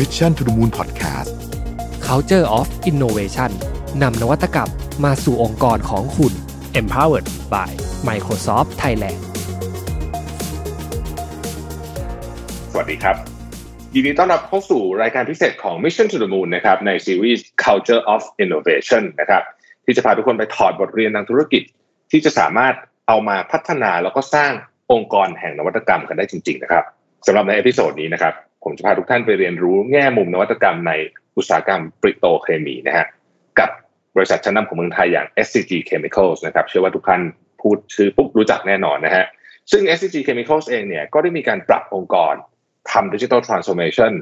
Mission to the Moon Podcast Culture of Innovation นำนวัตกรรมมาสู่องค์กรของคุณ Empowered by Microsoft Thailand สวัสดีครับ ยินดีต้อนรับเข้าสู่รายการพิเศษของ Mission to the Moon นะครับในซีรีส์ Culture of Innovation นะครับที่จะพาทุกคนไปถอดบทเรียนทางธุรกิจ ที่จะสามารถเอามาพัฒนาแล้วก็สร้างองค์กรแห่งนวัตกรรมกันได้จริง ๆ นะครับสำหรับใน episode นี้นะครับ ผมจะพาทุกท่านไปเรียนรู้แง่มุมนวัตกรรมในอุตสาหกรรมปิโตรเคมีนะฮะกับบริษัทชั้นนำของเมืองไทยอย่าง SCG Chemicals นะครับเชื่อว่าทุกท่านพูดชื่อปุ๊บรู้จักแน่นอนนะฮะซึ่ง SCG Chemicals เองเนี่ยก็ได้มีการปรับองค์กรทำ digital transformation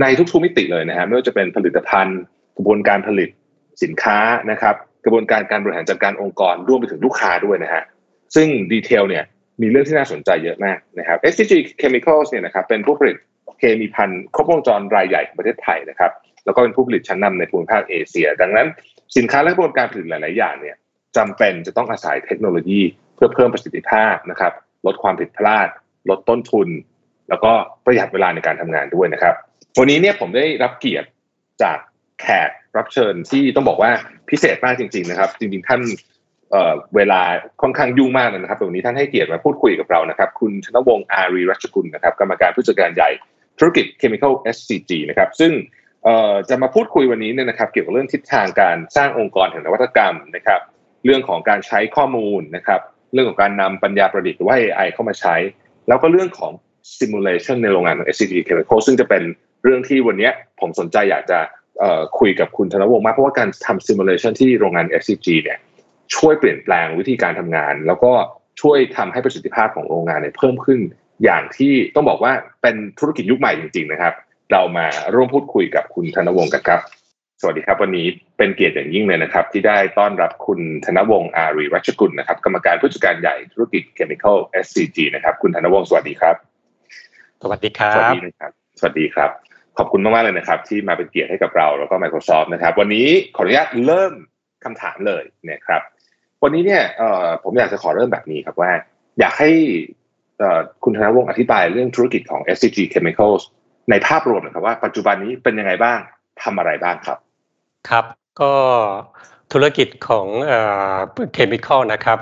ในทุกๆมิติเลยนะฮะไม่ว่าจะเป็นผลิตภัณฑ์ กระบวนการผลิตสินค้านะครับกระบวนการการบริหารจัดการองค์กรรวมไปถึงลูกค้าด้วยนะฮะซึ่งดีเทลเนี่ยมีเรื่องที่น่าสนใจเยอะมากนะครับ SCG Chemicals เนี่ยนะครับเป็นผู้ผลิต เคมีพันครบวงจรรายใหญ่ของประเทศไทยนะครับ แล้วก็เป็นผู้ผลิตชั้นนำในภูมิภาคเอเชีย ดังนั้น สินค้าและกระบวนการผลิตหลาย ๆ อย่างเนี่ยจำเป็นจะต้องอาศัยเทคโนโลยีเพื่อเพิ่มประสิทธิภาพนะครับ ลดความผิดพลาด ลดต้นทุน แล้วก็ประหยัดเวลาในการทำงานด้วยนะครับ วันนี้เนี่ยผมได้รับเกียรติจากแขกรับเชิญที่ต้องบอกว่าพิเศษมากจริง ๆ นะครับ จริง ๆ ท่านเเวลาค่อนข้างยุ่งมากนะครับแต่วันนี้ท่านให้เกียรติมาพูดคุยกับเรานะครับ คุณชนวงศ์อารีรัชกุลนะครับ กรรมการผู้จัดการใหญ่ ธุรกิจ Chemical SCG นะครับซึ่งจะมาพูดคุยวันนี้เนี่ยนะครับเกี่ยวกับเรื่องทิศทางการสร้างองค์กรแห่งนวัตกรรมนะครับเรื่องของการใช้ข้อมูลนะครับเรื่องของการนำปัญญาประดิษฐ์หรือว่า AI เข้ามาใช้ แล้วก็เรื่องของ simulation ในโรงงานของ SCG Chemical ซึ่งจะเป็นเรื่องที่วันนี้ผมสนใจอยากจะคุยกับคุณธนวงศ์มากเพราะว่าการทำ simulation ที่โรงงาน SCG เนี่ยช่วยเปลี่ยนแปลงวิธีการทำงาน แล้วก็ช่วยทำให้ประสิทธิภาพของโรงงานเนี่ยเพิ่มขึ้น อย่างที่ต้องบอกว่าเป็นธุรกิจยุคใหม่จริง ๆ นะครับ เรามาร่วมพูดคุยกับคุณธนวงศ์กันครับ สวัสดีครับ วันนี้เป็นเกียรติอย่างยิ่งเลยนะครับ ที่ได้ต้อนรับคุณธนวงศ์อารีรัชกุลนะครับ กรรมการผู้จัดการใหญ่ธุรกิจ Chemical SCG นะครับ คุณธนวงศ์สวัสดีครับ สวัสดีครัสวัสบดีนะครับ สวัสดีครับ ขอบคุณมากๆเลยนะครับ ที่มาเป็นเกียรติให้กับเราแล้วก็ Microsoft นะครับ วันนี้ขออนุญาตเริ่มคำถามเลยนะครับ วันนี้เนี่ยเอ่อผมอยากจะขอเริ่มแบบนี้ครับว่า อยากให้เอ่อ คุณธนวงศ์อธิบายเรื่องธุรกิจของ SCG Chemicals ในภาพรวมนะครับว่าปัจจุบันนี้เป็นยังไงบ้างทำอะไรบ้างครับ ครับก็ธุรกิจของchemical นะครับ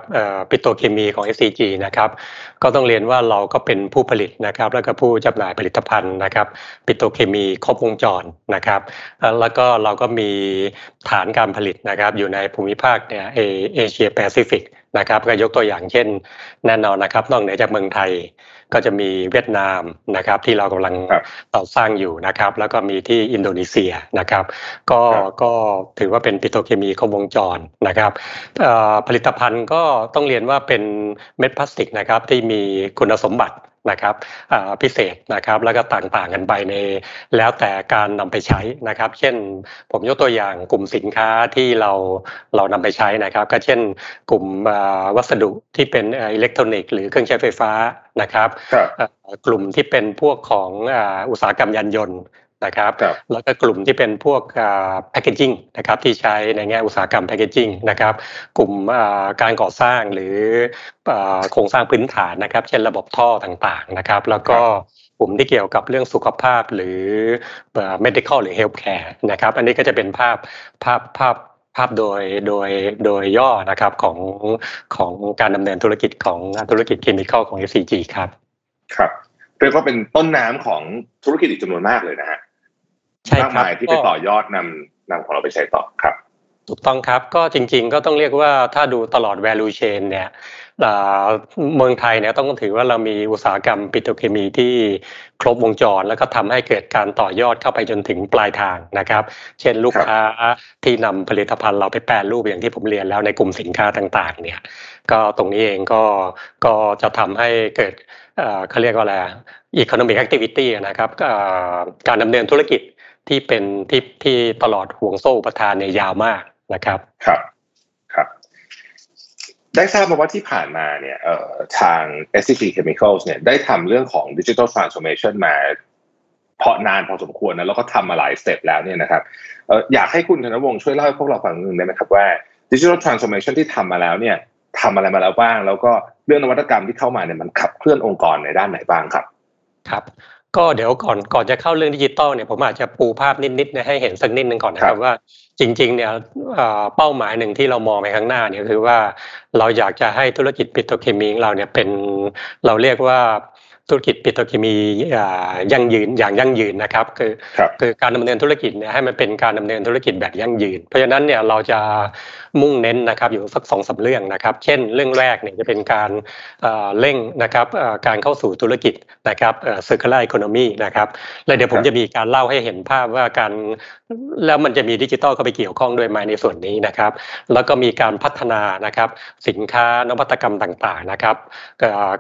ปิโตรเคมีของ SCG นะครับก็ต้องเรียนว่าเราก็เป็นผู้ผลิตนะครับ แล้วก็ผู้จำหน่ายผลิตภัณฑ์นะครับปิโตรเคมีครบวงจรนะครับแล้วก็เราก็มีฐานการผลิตนะครับอยู่ในภูมิภาคเนี่ยเอเอเชียแปซิฟิก นะครับก็ยกตัวอย่างเช่น แน่นอนนะครับ นอกเหนือจากเมืองไทยก็จะมีเวียดนามนะครับ ที่เรากำลังครับก่อสร้างอยู่นะครับ แล้วก็มีที่อินโดนีเซียนะครับ ก็ครับก็ถือว่าเป็นปิโตรเคมีครบวงจรนะครับเอ่อผลิตภัณฑ์ก็ต้องเรียนว่าเป็นเม็ดพลาสติกนะครับที่มีคุณสมบัติ นะครับอ่าพิเศษนะครับแล้วก็ต่างๆกันไปในแล้วแต่การนำไปใช้นะครับ เช่นผมยกตัวอย่างกลุ่มสินค้าที่เราเรานำไปใช้นะครับ ก็เช่นกลุ่มอ่าวัสดุที่เป็นเอ่อิเล็กทรอนิกส์หรือเครื่องใช้ไฟฟ้านะครับครับเอ่อกลุ่มที่เป็นพวกของอ่าอุตสาหกรรมยานยนต์ นะครับครับแล้วก็กลุ่มที่เป็นพวก packaging นะครับที่ใช้ในแง่อุตสาหกรรม packaging นะครับกลุ่มอ่าการก่อสร้างหรืออ่าโครงสร้างพื้นฐานนะครับ เช่นระบบท่อต่างๆนะครับแล้วก็กลุ่มที่เกี่ยวกับเรื่องสุขภาพหรือเอ่อ medical หรือ healthcare นะครับอันนี้ก็จะเป็นภาพภาพภาพภาพโดยโดยโดยย่อนะครับของของการดำเนินธุรกิจของธุรกิจ chemical ของ SCG ครับ ครับเรียกว่าเป็นต้นน้ำของธุรกิจอีกจำนวนมากเลยนะฮะใช่ มากครับมายที่ไปต่อยอดนำนำของเราไปใช้ต่อครับ ถูกต้องครับก็จริงๆก็ต้องเรียกว่าถ้าดูตลอด value chain เนี่ยอ่าเมืองไทยเนี่ยต้องถือว่าเรามีอุตสาหกรรมปิโตรเคมีที่ครบวงจร แล้วก็ทำให้เกิดการต่อยอดเข้าไปจนถึงปลายทางนะครับ เช่นลูกค้าที่นำผลิตภัณฑ์เราไปแปรรูปอย่างที่ผมเรียนแล้วในกลุ่มสินค้าต่างๆ เนี่ย ก็ตรงนี้เองก็ก็จะทำให้เกิดเอ่อเขาเรียกว่าอะไร economic activity นะครับเอ่อการดำเนินธุรกิจ ที่เป็นที่ที่ตลอดห่วงโซ่อุประทานเนี่ยยาวมากนะครับ ครับครับ ได้ทราบมาว่าที่ผ่านมาเนี่ยเอ่อทาง SCG Chemicals เนี่ยได้ทำเรื่องของ Digital Transformation มาเพราะนานพอสมควรนะแล้วก็ทำมาหลายสเต็ปแล้วเนี่ยนะครับเอ่ออยากให้คุณธนวงศ์ช่วยเล่าให้พวกเราฟังหนึ่งได้ไหมครับว่า Digital Transformation ที่ทำมาแล้วเนี่ยทำอะไรมาแล้วบ้าง แล้วก็เรื่องนวัตกรรมที่เข้ามาเนี่ยมันขับเคลื่อนองค์กรในด้านไหนบ้างครับ ครับ ก็เดี๋ยวก่อนก่อนจะเข้าเรื่องดิจิตอลเนี่ยผมอาจจะปูภาพนิดๆให้เห็นสักนิดนึงก่อนนะครับว่าจริงๆเนี่ยเป้าหมายหนึ่งที่เรามองไปข้างหน้าเนี่ยคือว่าเราอยากจะให้ธุรกิจปิโตรเคมีของเราเนี่ยเป็นเราเรียกว่า ธุรกิจปิโตรเคมียั่งยืนอย่างยั่งยืนนะครับ คือคือการดำเนินธุรกิจเนี่ยให้มันเป็นการดำเนินธุรกิจแบบยั่งยืน เพราะฉะนั้นเนี่ยเราจะมุ่งเน้นนะครับอยู่สักสองสาเรื่องนะครับ เช่น เรื่องแรกเนี่ยจะเป็นการเร่งนะครับการเข้าสู่ธุรกิจนะครับเ circular economy นะครับแล้วเดี๋ยวผมจะมีการเล่าให้เห็นภาพว่าการแล้วมันจะมีดิจิทัลเข้าไปเกี่ยวข้องด้วยไหมในส่วนนี้นะครับ แล้วก็มีการพัฒนานะครับสินค้านวัตกรรมต่างๆนะครับ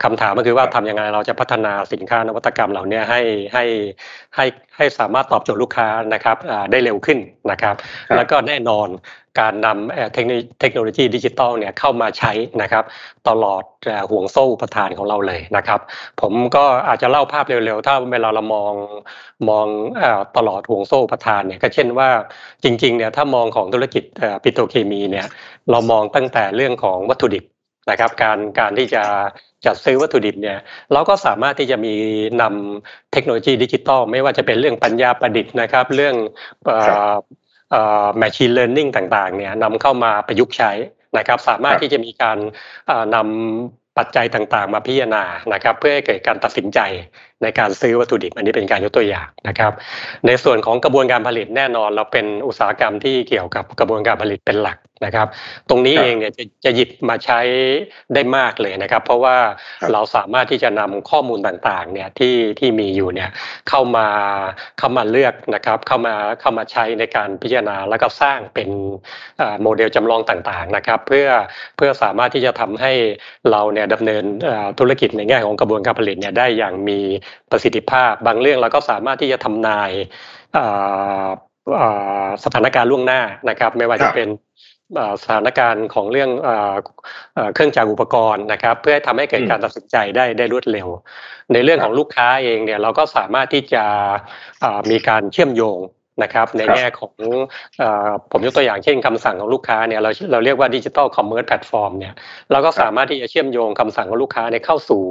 คำถามก็คือว่าทำยังไงเราจะพัฒนาสินค้านวัตกรรมเหล่านี้ให้ให้ให้ให้สามารถตอบโจทย์ลูกค้านะครับได้เร็วขึ้นนะครับ แล้วก็แน่นอนการนำเทคโนโลยีดิจิตอลเนี่ยเข้ามาใช้นะครับ ตลอดห่วงโซ่อุปทานของเราเลยนะครับ ผมก็อาจจะเล่าภาพเร็วๆ ถ้าเวลาเรามองมองตลอดห่วงโซ่อุปทานเนี่ยก็เช่นว่าจริงๆเนี่ยถ้ามองของธุรกิจปิโตรเคมีเนี่ยเรามองตั้งแต่เรื่องของวัตถุดิบ นะครับการการที่จะจัดซื้อวัตถุดิบเนี่ยเราก็สามารถที่จะมีนำเทคโนโลยีดิจิตอลไม่ว่าจะเป็นเรื่องปัญญาประดิษฐ์นะครับ เรื่องเอ่อ machine learning ต่างๆเนี่ยนำเข้ามาประยุกต์ใช้นะครับ สามารถที่จะมีการนำปัจจัยต่างๆ มาพิจารณานะครับ เพื่อให้เกิดการตัดสินใจ ในการซื้อวัตถุดิบ อันนี้เป็นการยกตัวอย่างนะครับ ในส่วนของกระบวนการผลิตแน่นอน เราเป็นอุตสาหกรรมที่เกี่ยวกับกระบวนการผลิตเป็นหลักนะครับ ตรงนี้เองเนี่ยจะจะหยิบมาใช้ได้มากเลยนะครับ เพราะว่าเราสามารถที่จะนำข้อมูลต่างๆเนี่ยที่ที่มีอยู่เนี่ยเข้ามาเข้ามาเลือกนะครับ เข้ามาเข้ามาใช้ในการพิจารณาแล้วก็สร้างเป็นโมเดลจำลองต่างๆนะครับ เพื่อเพื่อสามารถที่จะทำให้เราเนี่ยดำเนินธุรกิจในแง่ของกระบวนการผลิตเนี่ยได้อย่างมีประสิทธิภาพ บางเรื่องเราก็สามารถที่จะทำนายสถานการณ์ล่วงหน้านะครับ ไม่ว่าจะเป็นสถานการณ์ของเรื่องเครื่องจักรอุปกรณ์นะครับ เพื่อทำให้เกิดการตัดสินใจได้ได้รวดเร็ว ในเรื่องของลูกค้าเองเนี่ยเราก็สามารถที่จะมีการเชื่อมโยง นะครับในแง่ของผมยกตัวอย่างเช่นคำสั่งของลูกค้าเนี่ยเราเราเรียกว่า digital commerce platform เนี่ยเราก็สามารถที่จะเชื่อมโยงคำสั่งของลูกค้าเนี่ยเข้าสู่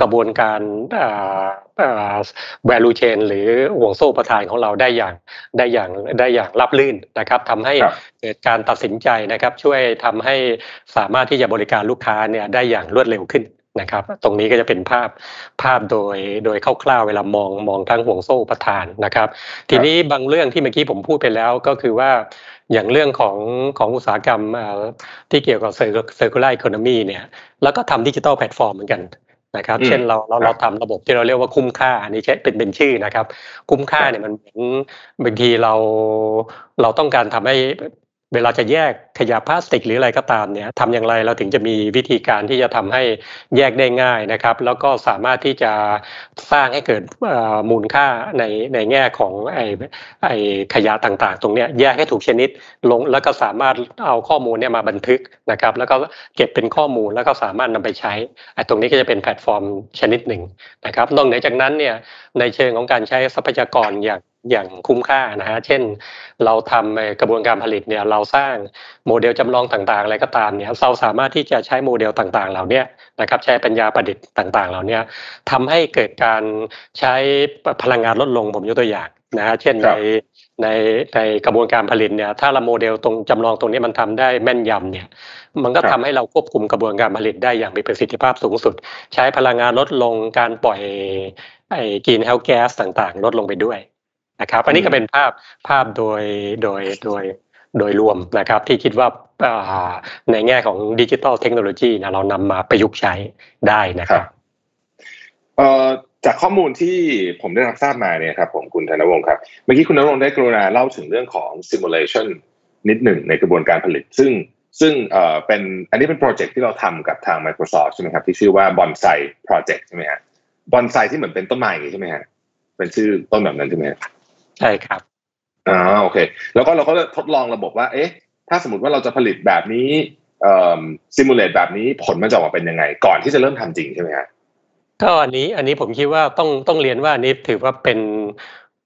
กระบวนการ value chain หรือห่วงโซ่อุปทานของเราได้อย่างได้อย่างได้อย่างราบรื่นนะครับทำให้เกิดการตัดสินใจนะครับช่วยทำให้สามารถที่จะบริการลูกค้าเนี่ยได้อย่างรวดเร็วขึ้น นะครับ ตรงนี้ก็จะเป็นภาพภาพโดยโดยคร่าวๆเวลามองมองทั้งห่วงโซ่อุปทานนะครับ ทีนี้บางเรื่องที่เมื่อกี้ผมพูดไปแล้วก็คือว่าอย่างเรื่องของของอุตสาหกรรมที่เกี่ยวกับ circular economy เนี่ยแล้วก็ทำ digital platform เหมือนกันนะครับ เช่นเราเราเราทำระบบที่เราเรียกว่าคุ้มค่าอันนี้ใช้เป็นเป็นชื่อนะครับ คุ้มค่าเนี่ยมันเหมือนบางทีเราเราต้องการทำให้ เวลาจะแยกขยะพลาสติกหรืออะไรก็ตามเนี่ยทำอย่างไรเราถึงจะมีวิธีการที่จะทำให้แยกได้ง่ายนะครับ แล้วก็สามารถที่จะสร้างให้เกิดมูลค่าในในแง่ของไอไอขยะต่างๆ ตรงเนี้ยแยกให้ถูกชนิดลงแล้วก็สามารถเอาข้อมูลเนี่ยมาบันทึกนะครับ แล้วก็เก็บเป็นข้อมูลแล้วก็สามารถนำไปใช้ไอตรงนี้ก็จะเป็นแพลตฟอร์มชนิดหนึ่งนะครับนอกเหนือจากนั้นเนี่ยในเชิงของการใช้ทรัพยากรอย่าง อย่างคุ้มค่านะฮะ เช่น เราทำกระบวนการผลิตเนี่ยเราสร้างโมเดลจำลองต่างๆ อะไรก็ตามเนี่ยเราสามารถที่จะใช้โมเดลต่างๆ เหล่านี้นะครับใช้ปัญญาประดิษฐ์ต่าง ๆ เหล่านี้ทำให้เกิดการใช้พลังงานลดลงผมยกตัวอย่างนะฮะเช่นในในในกระบวนการผลิตเนี่ยถ้าเราโมเดลตรงจำลองตรงนี้มันทำได้แม่นยำเนี่ยมันก็ทำให้เราควบคุมกระบวนการผลิตได้อย่างมีประสิทธิภาพสูงสุด ใช้พลังงานลดลงการปล่อยไอ้กินเฮลแก๊สต่างๆ ลดลงไปด้วย นะครับอันนี้ก็เป็นภาพภาพโดยโดยโดยโดยรวมนะครับที่คิดว่าในแง่ของดิจิทัลเทคโนโลยีนะเรานำมาประยุกต์ใช้ได้นะครับจากข้อมูลที่ผมได้รับทราบมาเนี่ยครับผมคุณธนวงศ์ครับ เมื่อกี้คุณธนวงศ์ได้กรุณาเล่าถึงเรื่องของ simulation นิดหนึ่งในกระบวนการผลิต ซึ่งซึ่งเอ่อเป็นอันนี้เป็นโปรเจกต์ที่เราทำกับทาง Microsoft ใช่ไหมครับที่ชื่อว่า Bonsai Project ใช่ไหมฮะ Bonsai ที่เหมือนเป็นต้นไม้ใช่ไหมฮะเป็นชื่อต้นแบบนั้นใช่ไหม ใช่ครับอ่าโอเค แล้วก็เราก็ทดลองระบบว่า เอ๊ะ ถ้าสมมติว่าเราจะผลิตแบบนี้เอ่อซิมูเลตแบบนี้ผลมันจะออกมาเป็นยังไง ก่อนที่จะเริ่มทำจริงใช่ไหมฮะก็อันนี้อันนี้ผมคิดว่าต้องต้องเรียนว่าอันนี้ถือว่าเป็น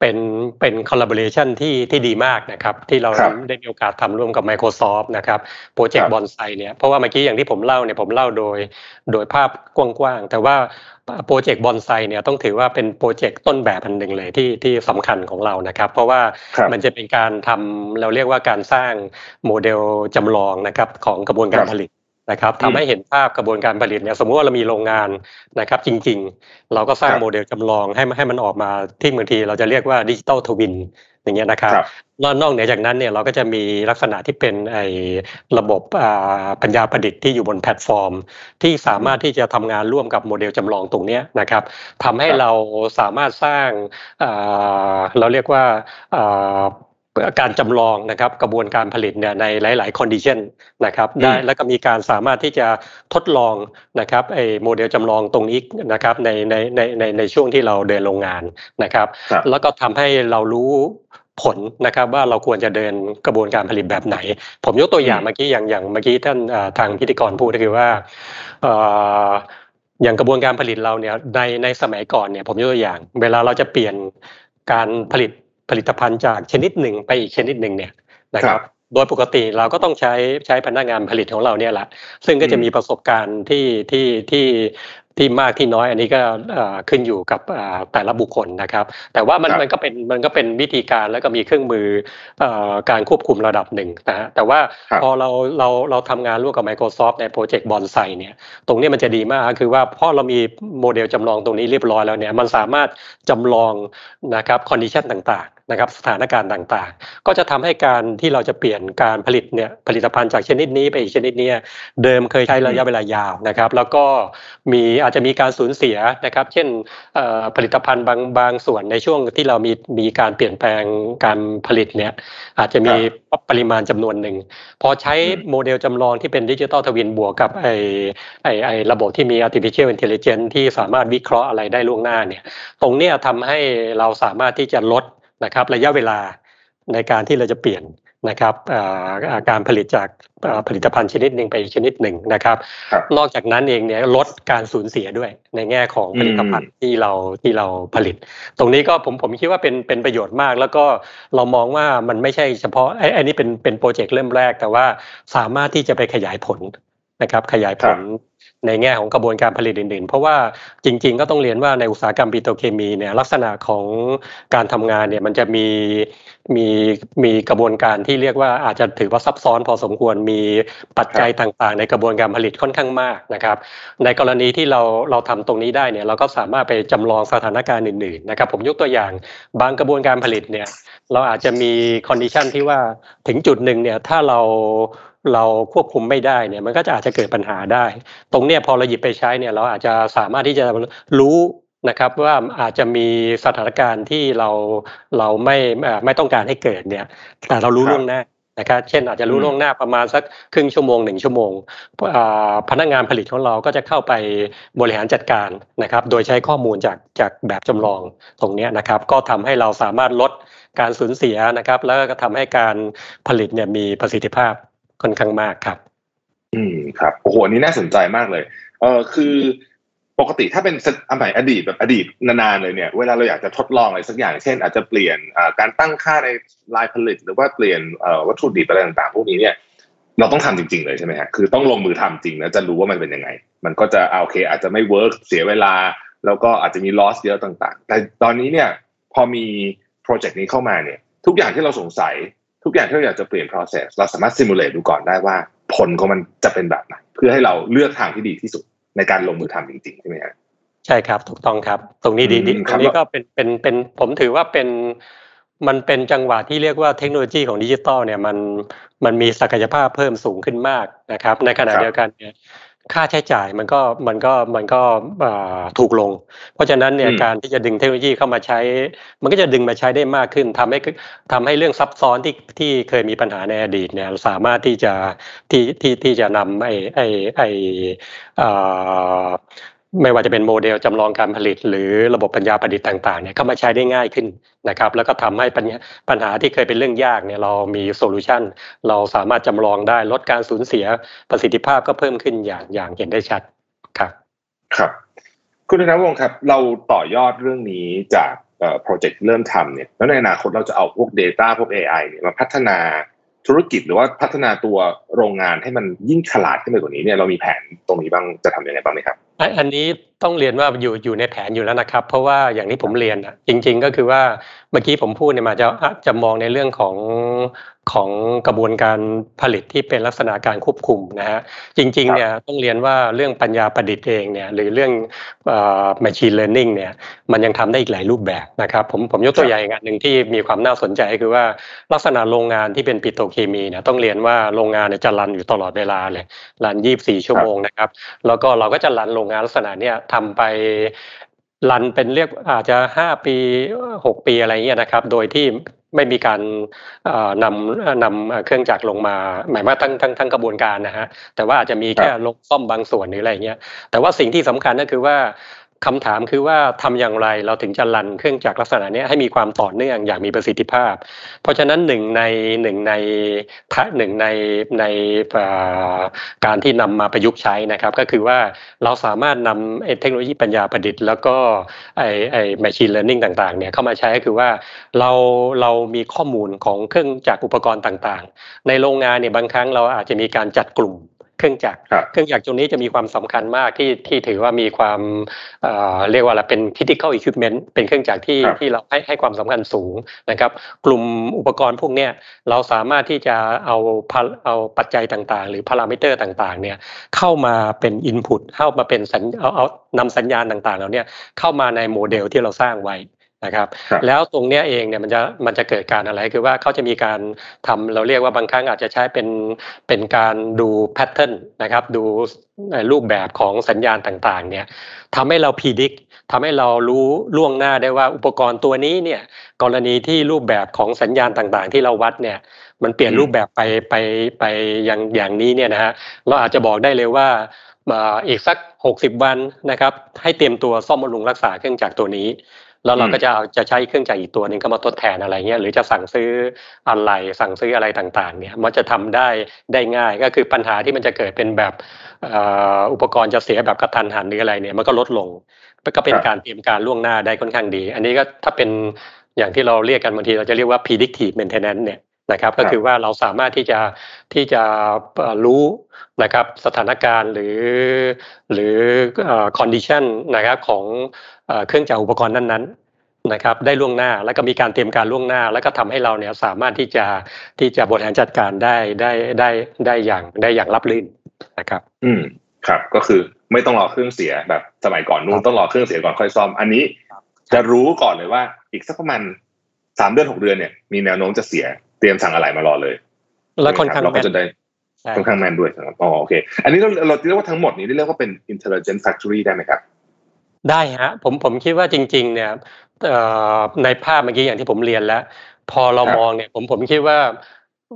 เป็นเป็น collaboration ที่ที่ดีมากนะครับที่เราได้มีโอกาสทำร่วมกับ Microsoft นะครับ Project Bonsai เนี่ยเพราะว่าเมื่อกี้อย่างที่ผมเล่าเนี่ยผมเล่าโดยโดยภาพกว้างๆ แต่ว่า Project Bonsai เนี่ยต้องถือว่าเป็นโปรเจกต์ต้นแบบอันหนึ่งเลยที่ที่สำคัญของเรานะครับ เพราะว่ามันจะเป็นการทำเราเรียกว่าการสร้างโมเดลจำลองนะครับของกระบวนการผลิต นะครับทำให้เห็นภาพกระบวนการผลิตเนี่ยสมมติว่าเรามีโรงงานนะครับ จริงๆ เราก็สร้างโมเดลจำลองให้ให้มันออกมาที่บางทีเราจะเรียกว่า digital twin อย่างเงี้ยนะครับนอกนอกเหนือจากนั้นเนี่ยเราก็จะมีลักษณะที่เป็นไอ้ระบบปัญญาประดิษฐ์ที่อยู่บนแพลตฟอร์ม ที่สามารถที่จะทำงานร่วมกับโมเดลจำลองตรงนี้นะครับทำให้เราสามารถสร้างเราเรียกว่า การจำลองนะครับกระบวนการผลิตเนี่ยในหลาย ๆ condition นะครับได้แล้วก็มีการสามารถที่จะทดลองนะครับไอ้โมเดลจำลองตรงนี้นะครับในในในในในช่วงที่เราเดินโรงงานนะครับ แล้วก็ทำให้เรารู้ผลนะครับว่าเราควรจะเดินกระบวนการผลิตแบบไหน ผมยกตัวอย่างเมื่อกี้อย่างอย่างเมื่อกี้ท่านทางพิธีกรพูดก็คือว่าอย่างกระบวนการผลิตเราเนี่ยในในสมัยก่อนเนี่ยผมยกตัวอย่าง เวลาเราจะเปลี่ยนการผลิต ผลิตภัณฑ์จากชนิดหนึ่งไปอีกชนิดหนึ่งเนี่ยนะครับ โดยปกติเราก็ต้องใช้ใช้พนักงานผลิตของเราเนี่ยแหละซึ่งก็จะมีประสบการณ์ที่ที่ที่ที่มากที่น้อยอันนี้ก็ขึ้นอยู่กับแต่ละบุคคลนะครับ แต่ว่ามันมันก็เป็นมันก็เป็นวิธีการแล้วก็มีเครื่องมือการควบคุมระดับหนึ่งนะแต่ว่าพอเราเราเราทำงานร่วมกับ Microsoft ในโปรเจกต์บอนไซเนี่ยตรงนี้มันจะดีมากคือว่าพอเรามีโมเดลจำลองตรงนี้เรียบร้อยแล้วเนี่ยมันสามารถจำลองนะครับ condition ต่าง นะครับสถานการณ์ต่างๆ ก็จะทำให้การที่เราจะเปลี่ยนการผลิตเนี่ยผลิตภัณฑ์จากชนิดนี้ไปอีกชนิดนี้เดิมเคยใช้ระยะเวลายาวนะครับ แล้วก็มีอาจจะมีการสูญเสียนะครับ เช่นผลิตภัณฑ์บางบางส่วนในช่วงที่เรามีมีการเปลี่ยนแปลงการผลิตเนี่ยอาจจะมีปริมาณจำนวนหนึ่งพอใช้โมเดลจำลองที่เป็น digital twin บวกกับไอไอไอระบบที่มี artificial intelligence ที่สามารถวิเคราะห์อะไรได้ล่วงหน้าเนี่ยตรงนี้ทำให้เราสามารถที่จะลด นะครับระยะเวลาในการที่เราจะเปลี่ยนนะครับการผลิตจากผลิตภัณฑ์ชนิดหนึ่งไปชนิดหนึ่งนะครับ นอกจากนั้นเองเนี่ยลดการสูญเสียด้วยในแง่ของผลิตภัณฑ์ที่เราที่เราผลิต ตรงนี้ก็ผมผมคิดว่าเป็นเป็นประโยชน์มาก แล้วก็เรามองว่ามันไม่ใช่เฉพาะไอ้ไอ้นี่เป็นเป็นโปรเจกต์เริ่มแรก แต่ว่าสามารถที่จะไปขยายผล นะครับขยายผลในแง่ของกระบวนการผลิตอื่นๆ เพราะว่าจริง ๆ ก็ต้องเรียนว่าในอุตสาหกรรมปิโตรเคมีเนี่ยลักษณะของการทำงานเนี่ยมันจะมีมีมีกระบวนการที่เรียกว่าอาจจะถือว่าซับซ้อนพอสมควรมีปัจจัยต่างๆ ในกระบวนการผลิตค่อนข้างมากนะครับ ในกรณีที่เราเราทำตรงนี้ได้เนี่ยเราก็สามารถไปจำลองสถานการณ์อื่นๆนะครับผมยกตัวอย่างบางกระบวนการผลิตเนี่ยเราอาจจะมี condition ที่ว่าถึงจุดหนึ่งเนี่ยถ้าเรา เราควบคุมไม่ได้เนี่ยมันก็จะอาจจะเกิดปัญหาได้ ตรงเนี้ยพอเราหยิบไปใช้เนี่ยเราอาจจะสามารถที่จะรู้นะครับว่าอาจจะมีสถานการณ์ที่เราเราไม่ไม่ต้องการให้เกิดเนี่ย แต่เรารู้ล่วงหน้านะครับเช่นอาจจะรู้ล่วงหน้าประมาณสักครึ่งชั่วโมงหนึ่งชั่วโมงพนักงานผลิตของเราก็จะเข้าไปบริหารจัดการนะครับ โดยใช้ข้อมูลจากจากแบบจำลองตรงนี้นะครับ ก็ทำให้เราสามารถลดการสูญเสียนะครับ แล้วก็ทำให้การผลิตเนี่ยมีประสิทธิภาพ ค่อนข้างมากครับ อืมครับโอ้โหนี่น่าสนใจมากเลย เออคือปกติถ้าเป็นสมัยอดีตแบบอดีตนานๆเลยเนี่ยเวลาเราอยากจะทดลองอะไรสักอย่าง เช่น อาจจะเปลี่ยนการตั้งค่าในลายผลิต หรือว่าเปลี่ยนวัตถุดิบอะไรต่างๆพวกนี้เนี่ยเราต้องทำจริง ๆ เลยใช่ไหมฮะคือต้องลงมือทำจริงแล้วจะรู้ว่ามันเป็นยังไง มันก็จะโอเค อาจจะไม่ work เสียเวลา แล้วก็อาจจะมี loss เยอะต่าง ๆ แต่ตอนนี้เนี่ยพอมี project นี้เข้ามาเนี่ย ทุกอย่างที่เราสงสัย ทุกอย่างที่เราอยากจะเปลี่ยน process เราสามารถ simulate ดูก่อนได้ว่าผลของมันจะเป็นแบบไหนเพื่อให้เราเลือกทางที่ดีที่สุดในการลงมือทำจริงๆใช่ไหมครับใช่ครับ ถูกต้องครับ ตรงนี้ดีตรงนี้ก็เป็นเป็นเป็นผมถือว่าเป็นมันเป็นจังหวะที่เรียกว่าเทคโนโลยีของดิจิตอลเนี่ยมันมันมีศักยภาพเพิ่มสูงขึ้นมากนะครับ ในขณะเดียวกันเนี่ย ค่าใช้จ่ายมันก็มันก็มันก็ถูกลง เพราะฉะนั้นเนี่ยการที่จะดึงเทคโนโลยีเข้ามาใช้ มันก็จะดึงมาใช้ได้มากขึ้นทำให้ทำให้เรื่องซับซ้อนที่ที่เคยมีปัญหาในอดีตเนี่ยสามารถที่จะที่ที่ที่จะนำไอ้ไอ้ไอ้ ไม่ว่าจะเป็นโมเดลจำลองการผลิต หรือระบบปัญญาประดิษฐ์ต่างๆเนี่ยเข้ามาใช้ได้ง่ายขึ้นนะครับ แล้วก็ทำให้ปัญหาที่เคยเป็นเรื่องยากเนี่ยเรามีโซลูชันเราสามารถจำลองได้ลดการสูญเสียประสิทธิภาพก็เพิ่มขึ้นอย่างอย่างเห็นได้ชัดครับ ครับ คุณธนวงศ์ครับ เราต่อยอดเรื่องนี้จากโปรเจกต์เริ่มทำเนี่ยแล้วในอนาคตเราจะเอาพวก Data พวก AI เนี่ยมาพัฒนาธุรกิจหรือว่าพัฒนาตัวโรงงานให้มันยิ่งฉลาดขึ้นไปกว่านี้เนี่ยเรามีแผนตรงนี้บ้างจะทำยังไงบ้างไหมครับอันนี้ต้องเรียนว่าอยู่อยู่ในแผนอยู่แล้วนะครับ เพราะว่าอย่างที่ผมเรียนอะจริง ๆ ก็คือว่าเมื่อกี้ผมพูดเนี่ยมาจะจะมองในเรื่องของของกระบวนการผลิตที่เป็นลักษณะการควบคุมนะฮะจริงๆเนี่ยต้องเรียนว่าเรื่องปัญญาประดิษฐ์เองเนี่ยหรือเรื่องเอ่อ machine learning เนี่ยมันยังทำได้อีกหลายรูปแบบนะครับผมผมยกตัวอย่างงานหนึ่งที่มีความน่าสนใจคือว่าลักษณะโรงงานที่เป็นปิโตรเคมีเนี่ยต้องเรียนว่าโรงงานเนี่ยจะรันอยู่ตลอดเวลาเลยรัน 24 ชั่วโมงนะครับแล้วก็เราก็จะรันโรงงานลักษณะเนี้ยทำไปรันเป็นเรียกอาจจะห้าปีหกปีอะไรเงี้ยนะครับ โดยที่ไม่มีการนำนำเครื่องจักรลงมา หมายว่าทั้งทั้งทั้งกระบวนการนะฮะแต่ว่าอาจจะมีแค่ลงซ่อมบางส่วนหรืออะไรเงี้ยแต่ว่าสิ่งที่สำคัญก็คือว่า คำถามคือว่าทำอย่างไรเราถึงจะรันเครื่องจักรลักษณะนี้ให้มีความต่อเนื่องอย่างมีประสิทธิภาพ เพราะฉะนั้นหนึ่งในหนึ่งในหนึ่งในในการที่นำมาประยุกต์ใช้นะครับ ก็คือว่าเราสามารถนำเทคโนโลยีปัญญาประดิษฐ์ แล้วก็ไอไอ machine learning ต่างๆเนี่ยเข้ามาใช้ก็คือว่าเราเรามีข้อมูลของเครื่องจักรอุปกรณ์ต่างๆ ในโรงงานเนี่ยบางครั้งเราอาจจะมีการจัดกลุ่ม เครื่องจักรเครื่องจักรตรงนี้จะมีความสำคัญมากที่ที่ถือว่ามีความเรียกว่าอะไรเป็น critical equipment เป็นเครื่องจักรที่ที่เราให้ให้ความสำคัญสูงนะครับ กลุ่มอุปกรณ์พวกนี้เราสามารถที่จะเอาเอาปัจจัยต่างๆ หรือพารามิเตอร์ต่างๆเนี่ยเข้ามาเป็น input เข้ามาเป็นสัญเอาเอานำสัญญาณต่างๆเหล่านี้เข้ามาในโมเดลที่เราสร้างไว้ นะครับ แล้วตรงเนี้ยเองเนี่ยมันจะมันจะเกิดการอะไรคือว่าเขาจะมีการทำเราเรียกว่าบางครั้งอาจจะใช้เป็นเป็นการดู pattern นะครับ ดูรูปแบบของสัญญาณต่างๆเนี่ยทำให้เราพิจิตรทำให้เรารู้ล่วงหน้าได้ว่าอุปกรณ์ตัวนี้เนี่ยกรณีที่รูปแบบของสัญญาณต่างๆ ที่เราวัดเนี่ยมันเปลี่ยนรูปแบบไปไปไปอย่างอย่างนี้เนี่ยนะฮะเราอาจจะบอกได้เลยว่าอีกสัก 60 วันนะครับให้เตรียมตัวซ่อมบำรุงรักษาเครื่องจักรตัวนี้ แล้วเราก็จะจะใช้เครื่องจักรอีกตัวหนึ่งเข้ามาทดแทนอะไรเงี้ยหรือจะสั่งซื้ออะไรสั่งซื้ออะไรต่างๆ เนี่ยมันจะทำได้ได้ง่ายก็คือปัญหาที่มันจะเกิดเป็นแบบอุปกรณ์จะเสียแบบกระทันหันหรืออะไรเนี่ยมันก็ลดลงก็เป็นการเตรียมการล่วงหน้าได้ค่อนข้างดี อันนี้ก็ถ้าเป็นอย่างที่เราเรียกกันบางทีเราจะเรียกว่า predictive maintenance เนี่ย นะครับก็คือว่าเราสามารถที่จะที่จะรู้นะครับสถานการณ์หรือหรือ condition นะครับของเครื่องจักรอุปกรณ์นั้นๆนะครับได้ล่วงหน้าแล้วก็มีการเตรียมการล่วงหน้า แล้วก็ทำให้เราเนี่ยสามารถที่จะที่จะบริหารจัดการได้ได้ได้ได้อย่างได้อย่างรับรื่นนะครับ อืมครับก็คือไม่ต้องรอเครื่องเสียแบบสมัยก่อนนู่นต้องรอเครื่องเสียก่อนค่อยซ่อม อันนี้จะรู้ก่อนเลยว่าอีกสักประมาณสามเดือนหกเดือนเนี่ยมีแนวโน้มจะเสียเต รียมสั่งอะไรมารอเลย แล้วค่อนข้างเราก็จะได้ค่อนข้างแมนด้วยครับอ๋อโอเค อันนี้เราเราเรียกว่าทั้งหมดนี้เรียกว่าเป็น intelligent factory ได้ไหมครับ ได้ฮะผมผมคิดว่าจริง ๆ เนี่ยในภาพเมื่อกี้อย่างที่ผมเรียนแล้ว พอเรามองเนี่ยผมผมคิดว่า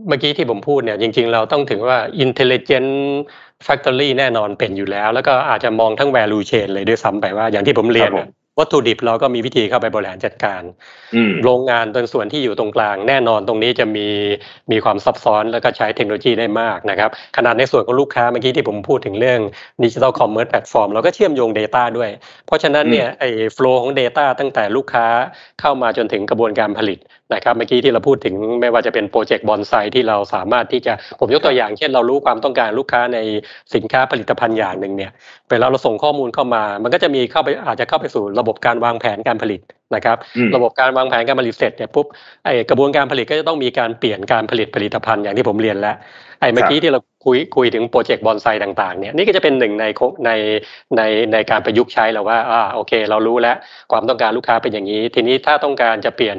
เมื่อกี้ที่ผมพูดเนี่ยจริง ๆ เราต้องถึงว่า intelligent factory แน่นอนเป็นอยู่แล้ว แล้วก็อาจจะมองทั้ง value chain เลยด้วยซ้ำไปว่าอย่างที่ผมเรียน วัตถุดิบเราก็มีวิธีเข้าไปบริหารจัดการโรงงานตรงส่วนที่อยู่ตรงกลาง แน่นอนตรงนี้จะมีมีความซับซ้อนแล้วก็ใช้เทคโนโลยีได้มากนะครับขนาดในส่วนของลูกค้าเมื่อกี้ที่ผมพูดถึงเรื่อง digital commerce platform เราก็เชื่อมโยง data ด้วย เพราะฉะนั้นเนี่ยไอ้โฟล์ของ Data ตั้งแต่ลูกค้าเข้ามาจนถึงกระบวนการผลิตนะครับเมื่อกี้ที่เราพูดถึงไม่ว่าจะเป็นโปรเจกต์บอนไซที่เราสามารถที่จะผมยกตัวอย่างเช่นเรารู้ความต้องการลูกค้าในสินค้าผลิตภัณฑ์อย่างหนึ่งเนี่ยเวลาเราส่งข้อมูลเข้ามา มันก็จะมีเข้าไปอาจจะเข้าไปสู่ระบบการวางแผนการผลิตนะครับ ระบบการวางแผนการผลิตเสร็จเนี่ยปุ๊บไอกระบวนการผลิตก็จะต้องมีการเปลี่ยนการผลิตผลิตภัณฑ์อย่างที่ผมเรียนแล้วไอ้เมื่อกี้ที่เราคุยคุยถึงโปรเจกต์บอนไซต่างๆเนี่ยนี่ก็จะเป็นหนึ่งในในในในการประยุกต์ใช้เราว่าอ่าโอเค เรารู้แล้วความต้องการลูกค้าเป็นอย่างนี้ ทีนี้ถ้าต้องการจะเปลี่ยน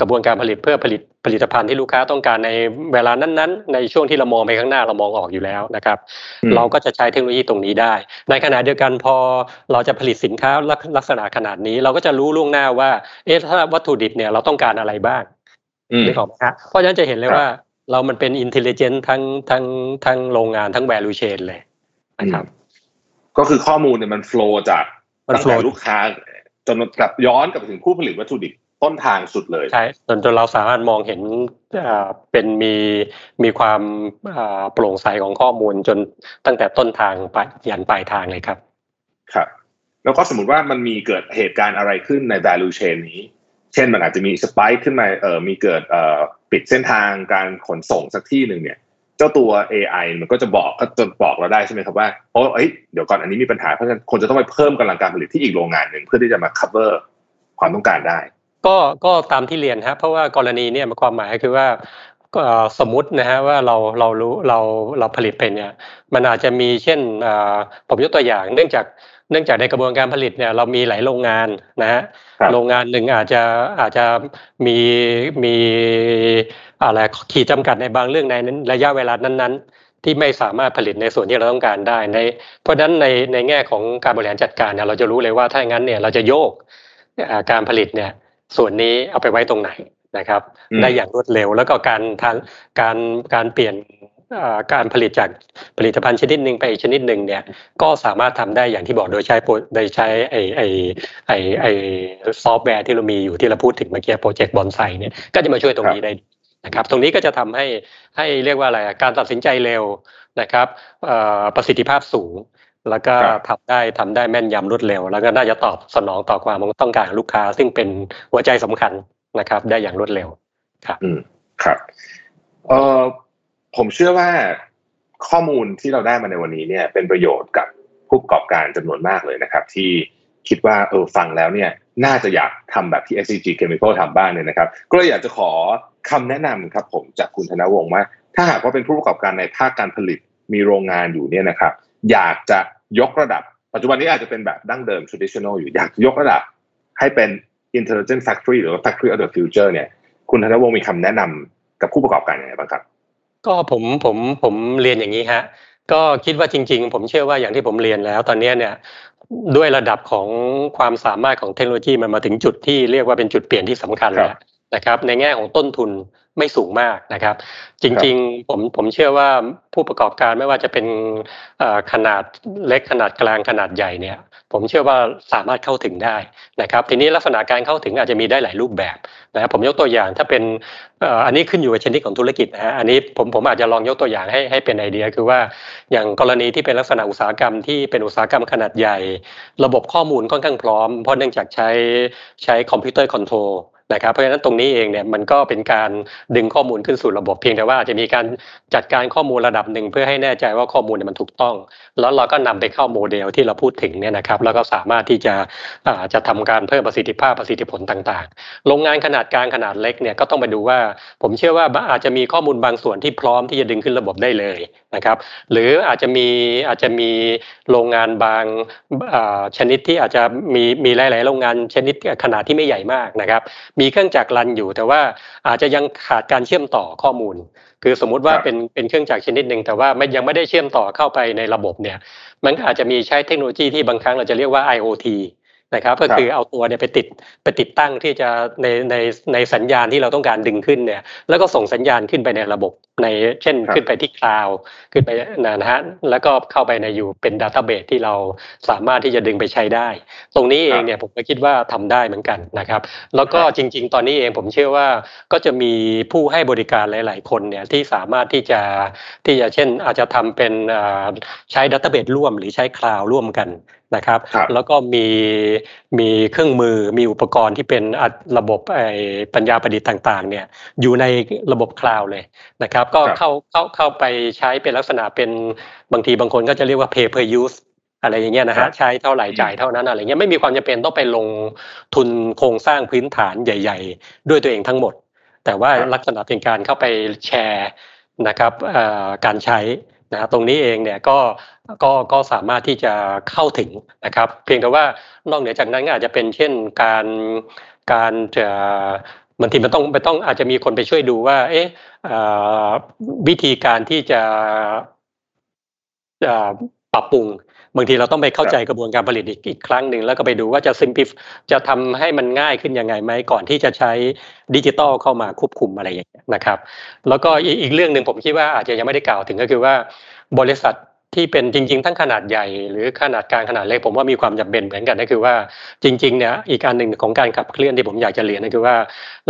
กระบวนการผลิตเพื่อผลิต ผลิตภัณฑ์ที่ลูกค้าต้องการในเวลานั้นๆ ในช่วงที่เรามองไปข้างหน้าเรามองออกอยู่แล้วนะครับ เราก็จะใช้เทคโนโลยีตรงนี้ได้ ในขณะเดียวกันพอเราจะผลิตสินค้าลักษณะขนาดนี้ เราก็จะรู้ล่วงหน้าว่าเอ๊ะถ้าวัตถุดิบเนี่ยเราต้องการอะไรบ้างนึกออกไหมฮะเพราะฉะนั้นจะเห็นเลยว่าเรามันเป็นอินเทลเจนต์ทั้งทั้งทั้งโรงงานทั้งแวลูเชนเลยนะครับ ก็คือข้อมูลเนี่ยมันโฟล์จากตั้งแต่ลูกค้าจนกลับย้อนกลับถึงผู้ผลิตวัตถุดิบ ต้นทางสุดเลยใช่จนจนเราสามารถมองเห็นเป็นมีมีความโปร่งใสของข้อมูลจนตั้งแต่ต้นทางไปยันปลายทางเลยครับ ครับ แล้วก็สมมติว่ามันมีเกิดเหตุการณ์อะไรขึ้นใน value chain นี้ เช่นมันอาจจะมีสปายขึ้นมาเออมีเกิดเอ่อปิดเส้นทางการขนส่งสักที่หนึ่งเนี่ยเจ้าตัว AI มันก็จะบอกก็จะบอกเราได้ใช่ไหมครับว่าโอ้เอ้ยเดี๋ยวก่อนอันนี้มีปัญหาเพราะฉะนั้นคนจะต้องไปเพิ่มกำลังการผลิตที่อีกโรงงานหนึ่งเพื่อที่จะมา cover ความต้องการได้ ก็ก็ตามที่เรียนครับเพราะว่ากรณีเนี่ยความหมายคือว่าก็สมมตินะฮะว่าเราเรารู้เราเราผลิตเป็นเนี่ยมันอาจจะมีเช่นผมยกตัวอย่าง เนื่องจากเนื่องจากในกระบวนการผลิตเนี่ยเรามีหลายโรงงานนะฮะโรงงานหนึ่งอาจจะอาจจะมีมีอะไรขีดจำกัดในบางเรื่องในนั้นระยะเวลานั้น ๆ ที่ไม่สามารถผลิตในส่วนที่เราต้องการได้ใน เพราะฉะนั้นในในแง่ของการบริหารจัดการเนี่ยเราจะรู้เลยว่าถ้าอย่างนั้นเนี่ยเราจะโยกการผลิตเนี่ย ส่วนนี้เอาไปไว้ตรงไหนนะครับ ได้อย่างรวดเร็วแล้วก็การทางการการเปลี่ยนการผลิตจากผลิตภัณฑ์ชนิดหนึ่งไปอีกชนิดหนึ่งเนี่ยก็สามารถทำได้อย่างที่บอกโดยใช้โดยใช้ไอไอไอไอซอฟต์แวร์ที่เรามีอยู่ที่เราพูดถึงเมื่อกี้ Project Bonsai เนี่ยก็จะมาช่วยตรงนี้ได้นะครับ ตรงนี้ก็จะทำให้ให้เรียกว่าอะไรการตัดสินใจเร็วนะครับประสิทธิภาพสูง แล้วก็ทำได้ทำได้แม่นยำรวดเร็ว แล้วก็น่าจะตอบสนองต่อความต้องการของลูกค้า ซึ่งเป็นหัวใจสำคัญนะครับ ได้อย่างรวดเร็วครับอืมครับเอ่อผมเชื่อว่าข้อมูลที่เราได้มาในวันนี้เนี่ย เป็นประโยชน์กับผู้ประกอบการจำนวนมากเลยนะครับ ที่คิดว่าเออฟังแล้วเนี่ย น่าจะอยากทำแบบที่ SCG Chemical ทำบ้างเนี่ยนะครับ ก็เลยอยากจะขอคำแนะนำครับ ผมจากคุณธนวงศ์ว่า ถ้าหากว่าเป็นผู้ประกอบการในภาคการผลิตมีโรงงานอยู่เนี่ยนะครับ อยากจะยกระดับ ปัจจุบันนี้อาจจะเป็นแบบดั้งเดิม traditional อยู่อยากยกระดับ ให้เป็น intelligent factory หรือว่า factory of the future เนี่ย คุณธนวงศ์มีคำแนะนำกับผู้ประกอบการอย่างไรบ้างครับ ก็ผมผมผมเรียนอย่างนี้ฮะก็คิดว่าจริง ๆ ผมเชื่อว่าอย่างที่ผมเรียนแล้ว ตอนนี้เนี่ยด้วยระดับของความสามารถของเทคโนโลยีมันมาถึงจุดที่เรียกว่าเป็นจุดเปลี่ยนที่สำคัญแล้ว นะครับในแง่ของต้นทุนไม่สูงมากนะครับ จริงๆผมผมเชื่อว่าผู้ประกอบการไม่ว่าจะเป็นขนาดเล็กขนาดกลางขนาดใหญ่เนี่ยผมเชื่อว่าสามารถเข้าถึงได้นะครับ ทีนี้ลักษณะการเข้าถึงอาจจะมีได้หลายรูปแบบนะครับผมยกตัวอย่างถ้าเป็นอันนี้ขึ้นอยู่กับชนิดของธุรกิจนะฮะอันนี้ผมผมอาจจะลองยกตัวอย่างให้ให้เป็นไอเดีย คือว่าอย่างกรณีที่เป็นลักษณะอุตสาหกรรมที่เป็นอุตสาหกรรมขนาดใหญ่ ระบบข้อมูลค่อนข้างพร้อม เพราะเนื่องจากใช้ใช้ computer control นะครับเพราะฉะนั้นตรงนี้เองเนี่ยมันก็เป็นการดึงข้อมูลขึ้นสู่ระบบเพียงแต่ว่าจะมีการจัดการข้อมูลระดับหนึ่งเพื่อให้แน่ใจว่าข้อมูลเนี่ยมันถูกต้อง แล้วเราก็นำไปเข้าโมเดลที่เราพูดถึงเนี่ยนะครับแล้วก็สามารถที่จะจะทำการเพิ่มประสิทธิภาพประสิทธิผลต่างๆ โรงงานขนาดกลางขนาดเล็กเนี่ยก็ต้องไปดูว่า ผมเชื่อว่าอาจจะมีข้อมูลบางส่วนที่พร้อมที่จะดึงขึ้นระบบได้เลยนะครับหรืออาจจะมีอาจจะมีโรงงานบางชนิดที่อาจจะมีมีหลาย ๆ โรงงานชนิดขนาดที่ไม่ใหญ่มากนะครับมีเครื่องจักรรันอยู่ แต่ว่าอาจจะยังขาดการเชื่อมต่อข้อมูล คือสมมุติว่าเป็นเป็นเครื่องจักรชนิดหนึ่งแต่ว่าไม่ยังไม่ได้เชื่อมต่อเข้าไปในระบบเนี่ย มันอาจจะมีใช้เทคโนโลยีที่บางครั้งเราจะเรียกว่า IoT นะครับ ก็คือเอาตัวเนี่ยไปติดไปติดตั้งที่จะในในในสัญญาณที่เราต้องการดึงขึ้นเนี่ย แล้วก็ส่งสัญญาณขึ้นไปในระบบในเช่นขึ้นไปที่ cloud ขึ้นไปนะฮะแล้วก็เข้าไปในอยู่เป็น database ที่เราสามารถที่จะดึงไปใช้ได้ ตรงนี้เองเนี่ยผมก็คิดว่าทำได้เหมือนกันนะครับ แล้วก็จริง ๆ ตอนนี้เองผมเชื่อว่าก็จะมีผู้ให้บริการหลาย ๆ คนเนี่ยที่สามารถที่จะที่จะเช่นอาจจะทำเป็นใช้ database ร่วมหรือใช้ cloud ร่วมกัน นะครับ แล้วก็มีมีเครื่องมือมีอุปกรณ์ที่เป็นระบบไอ้ปัญญาประดิษฐ์ต่างๆเนี่ยอยู่ในระบบ cloud เลยนะครับ ก็เข้าเข้าเข้าไปใช้เป็นลักษณะเป็นบางทีบางคนก็จะเรียกว่า pay per use อะไรอย่างเงี้ยนะฮะใช้เท่าไหร่จ่ายเท่านั้นอะไรเงี้ยไม่มีความจำเป็นต้องไปลงทุนโครงสร้างพื้นฐานใหญ่ ๆ ด้วยตัวเองทั้งหมด แต่ว่าลักษณะเป็นการเข้าไปแชร์นะครับการใช้ นะตรงนี้เองเนี่ยก็ก็ก็สามารถที่จะเข้าถึงนะครับ เพียงแต่ว่านอกเหนือจากนั้นอาจจะเป็นเช่นการการจะบางทีมันต้องไปต้องอาจจะมีคนไปช่วยดูว่า เอ๊ะวิธีการที่จะปรับปรุง บางทีเราต้องไปเข้าใจกระบวนการผลิตอีกอีกครั้งหนึ่งแล้วก็ไปดูว่าจะ simplify จะทำให้มันง่ายขึ้นยังไงไหมก่อนที่จะใช้ดิจิตอลเข้ามาควบคุมอะไรอย่างเงี้ยนะครับ แล้วก็อีกเรื่องหนึ่งผมคิดว่าอาจจะยังไม่ได้กล่าวถึงก็คือว่าบริษัทที่เป็นจริง ๆ ทั้งขนาดใหญ่หรือขนาดกลางขนาดเล็กผมว่ามีความจำเป็นเหมือนกันก็คือว่าจริงๆเนี่ยอีกอันหนึ่งของการขับเคลื่อนที่ผมอยากจะเรียนก็คือว่า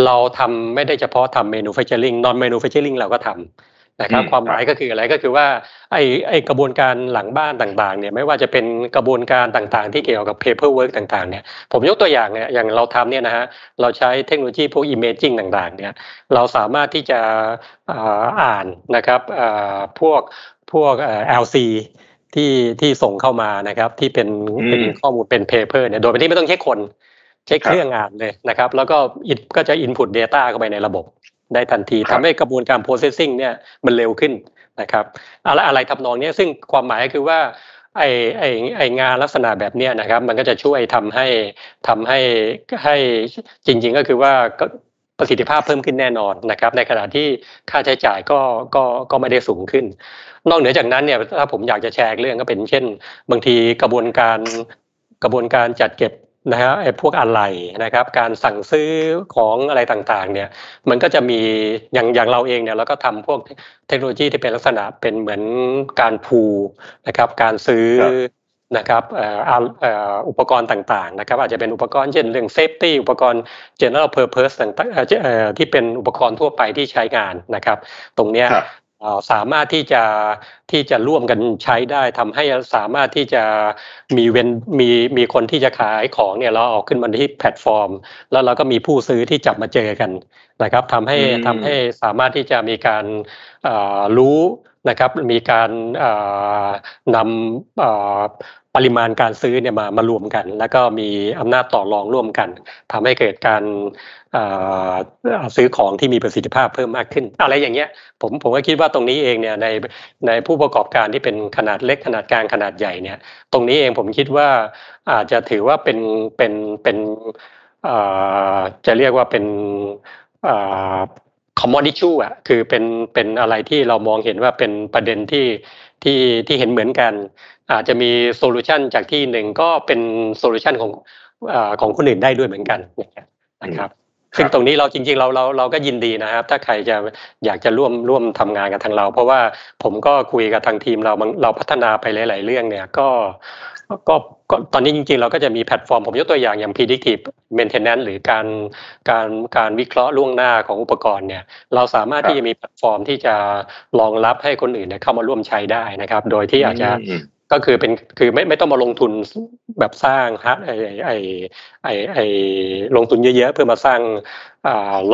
เราทำไม่ได้เฉพาะทำ manufacturing non-manufacturing เราก็ทำ นะครับความหมายก็คืออะไรก็คือว่าไอ้ไอ้กระบวนการหลังบ้านต่างๆเนี่ยไม่ว่าจะเป็นกระบวนการต่างๆ ที่เกี่ยวกับ paperwork ต่างๆเนี่ยผมยกตัวอย่างเนี่ยอย่างเราทำเนี่ยนะฮะเราใช้เทคโนโลยีพวก imaging ต่างๆเนี่ยเราสามารถที่จะอ่านนะครับพวกพวก LC ที่ที่ส่งเข้ามานะครับที่เป็นเป็นข้อมูลเป็น paper เนี่ยโดยที่ไม่ต้องใช้คนใช้เครื่องอ่านเลยนะครับ แล้วก็ก็จะ input data เข้าไปในระบบ ได้ทันทีทำให้กระบวนการ processing เนี่ยมันเร็วขึ้นนะครับอะไรอะไรทำนองนี้ซึ่งความหมายก็คือว่าไอไอไองานลักษณะแบบนี้นะครับ มันก็จะช่วยทำให้ทำให้ให้จริง ๆ ก็คือว่าประสิทธิภาพเพิ่มขึ้นแน่นอนนะครับ ในขณะที่ค่าใช้จ่ายก็ก็ก็ไม่ได้สูงขึ้น นอกเหนือจากนั้นเนี่ยถ้าผมอยากจะแชร์เรื่องก็เป็นเช่น บางทีกระบวนการกระบวนการจัดเก็บ นะฮะไอ้พวกอะไรนะครับ การสั่งซื้อของอะไรต่างๆ เนี่ย มันก็จะมีอย่างอย่างเราเองเนี่ยเราก็ทำพวกเทคโนโลยีที่เป็นลักษณะเป็นเหมือนการพูนะครับ การซื้อนะครับอุปกรณ์ต่างๆนะครับอาจจะเป็นอุปกรณ์เช่นเรื่องเซฟตี้อุปกรณ์ general purpose ต่างๆที่เป็นอุปกรณ์ทั่วไปที่ใช้งานนะครับ ตรงเนี้ย สามารถที่จะที่จะร่วมกันใช้ได้ทำให้สามารถที่จะมีเวนมีมีคนที่จะขายของเนี่ยเราออกขึ้นมาที่แพลตฟอร์ม แล้วเราก็มีผู้ซื้อที่จับมาเจอกันนะครับทำให้ทำให้สามารถที่จะมีการรู้นะครับมีการนำปริมาณการซื้อเนี่ยมามารวมกัน แล้วก็มีอำนาจต่อรองร่วมกันทำให้เกิดการ ซื้อของที่มีประสิทธิภาพเพิ่มมากขึ้น อะไรอย่างเงี้ยผมผมก็คิดว่าตรงนี้เองเนี่ยในในผู้ประกอบการที่เป็นขนาดเล็กขนาดกลางขนาดใหญ่เนี่ย ตรงนี้เองผมคิดว่าอาจจะถือว่าเป็นเป็นเป็นจะเรียกว่าเป็น common issue อะคือเป็นเป็นอะไรที่เรามองเห็นว่าเป็นประเด็นที่ที่ที่เห็นเหมือนกัน อาจจะมี solution จากที่หนึ่งก็เป็น solution ของของคนอื่นได้ด้วยเหมือนกันนะครับ ซึ่งตรงนี้เราจริงๆเราเราเราก็ยินดีนะครับ ถ้าใครจะอยากจะร่วมร่วมทำงานกับทางเรา เพราะว่าผมก็คุยกับทางทีมเราเราพัฒนาไปหลายๆเรื่องเนี่ยก็ก็ตอนนี้จริงๆ เราก็จะมีแพลตฟอร์ม ผมยกตัวอย่างอย่าง predictive maintenance หรือการการการวิเคราะห์ล่วงหน้าของอุปกรณ์เนี่ยเราสามารถที่จะมีแพลตฟอร์มที่จะรองรับให้คนอื่นเข้ามาร่วมใช้ได้นะครับ โดยที่อาจจะ ก็คือเป็นคือไม่ไม่ต้องมาลงทุนแบบสร้างฮะไอไอไอไอลงทุนเยอะๆเพื่อมาสร้าง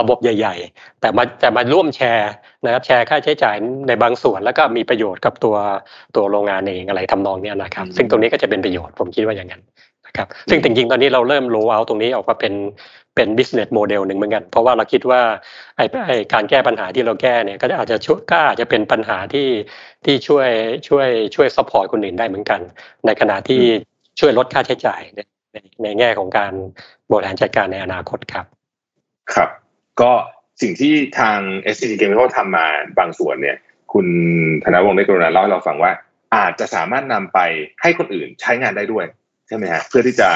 ระบบใหญ่ ๆ แต่มาแต่มาร่วมแชร์นะครับแชร์ค่าใช้จ่ายในบางส่วนแล้วก็มีประโยชน์กับตัวตัวโรงงานเองอะไรทำนองนี้นะครับ ซึ่งตรงนี้ก็จะเป็นประโยชน์ผมคิดว่าอย่างนั้นนะ ครับซึ่งจริงๆ ตอนนี้เราเริ่ม roll เอาตรงนี้ออกมาเป็นเป็น business model หนึ่งเหมือนกัน เพราะว่าเราคิดว่าไอ้ไอ้การแก้ปัญหาที่เราแก้เนี่ยก็อาจจะช่วยก็อาจจะเป็นปัญหาที่ที่ช่วยช่วยช่วย support คนอื่นได้เหมือนกัน ในขณะที่ช่วยลดค่าใช้จ่ายในในแง่ของการบริหารจัดการในอนาคตครับ ครับ ก็สิ่งที่ทาง SCG Chemical ทำมาบางส่วนเนี่ย คุณธนวงศ์ได้กรุณาเล่าให้เราฟังว่าอาจจะสามารถนำไปให้คนอื่นใช้งานได้ด้วย ใช่ไหมฮะเพื่อที่จะ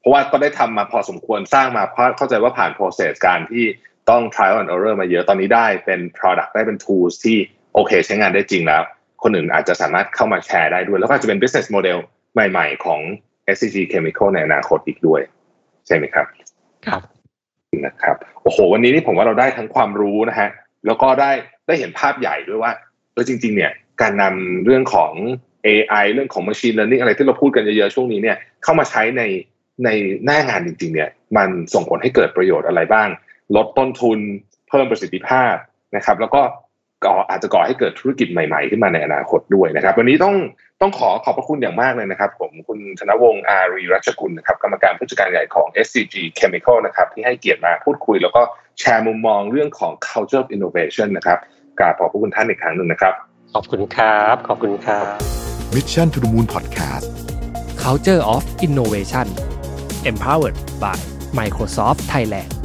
เพราะว่าก็ได้ทำมาพอสมควรสร้างมาเพราะเข้าใจว่าผ่าน process การที่ต้อง trial and error มาเยอะตอนนี้ได้เป็น product ได้เป็น tools ที่โอเค ใช้งานได้จริงแล้ว คนอื่นอาจจะสามารถเข้ามาแชร์ได้ด้วย แล้วก็จะเป็น business model ใหม่ ๆ ของ SCG Chemical ในอนาคตอีกด้วย ใช่ไหมครับ ครับนะครับโอ้โห วันนี้นี่ผมว่าเราได้ทั้งความรู้นะฮะแล้วก็ได้ได้เห็นภาพใหญ่ด้วยว่าเออจริง ๆ เนี่ยการนำเรื่องของ AI เรื่องของ machine learning อะไรที่เราพูดกันเยอะๆช่วงนี้เนี่ยเข้ามาใช้ในในหน้างานจริงๆเนี่ยมันส่งผลให้เกิดประโยชน์อะไรบ้าง ลดต้นทุนเพิ่มประสิทธิภาพนะครับ แล้วก็ก่ออาจจะก่อให้เกิดธุรกิจใหม่ๆ ขึ้นมาในอนาคตด้วยนะครับ วันนี้ต้องต้องขอขอบพระคุณอย่างมากเลยนะครับ ผมคุณชนวงศ์อารีรัชกุลนะครับกรรมการผู้จัดการใหญ่ของ SCG Chemical นะครับที่ให้เกียรติมาพูดคุย แล้วก็แชร์มุมมองเรื่องของ culture of innovation นะครับกราบขอบพระคุณท่านอีกครั้งหนึ่งนะครับ ขอบคุณครับ ขอบคุณครับ Mission to the Moon Podcast Culture of Innovation Empowered by Microsoft Thailand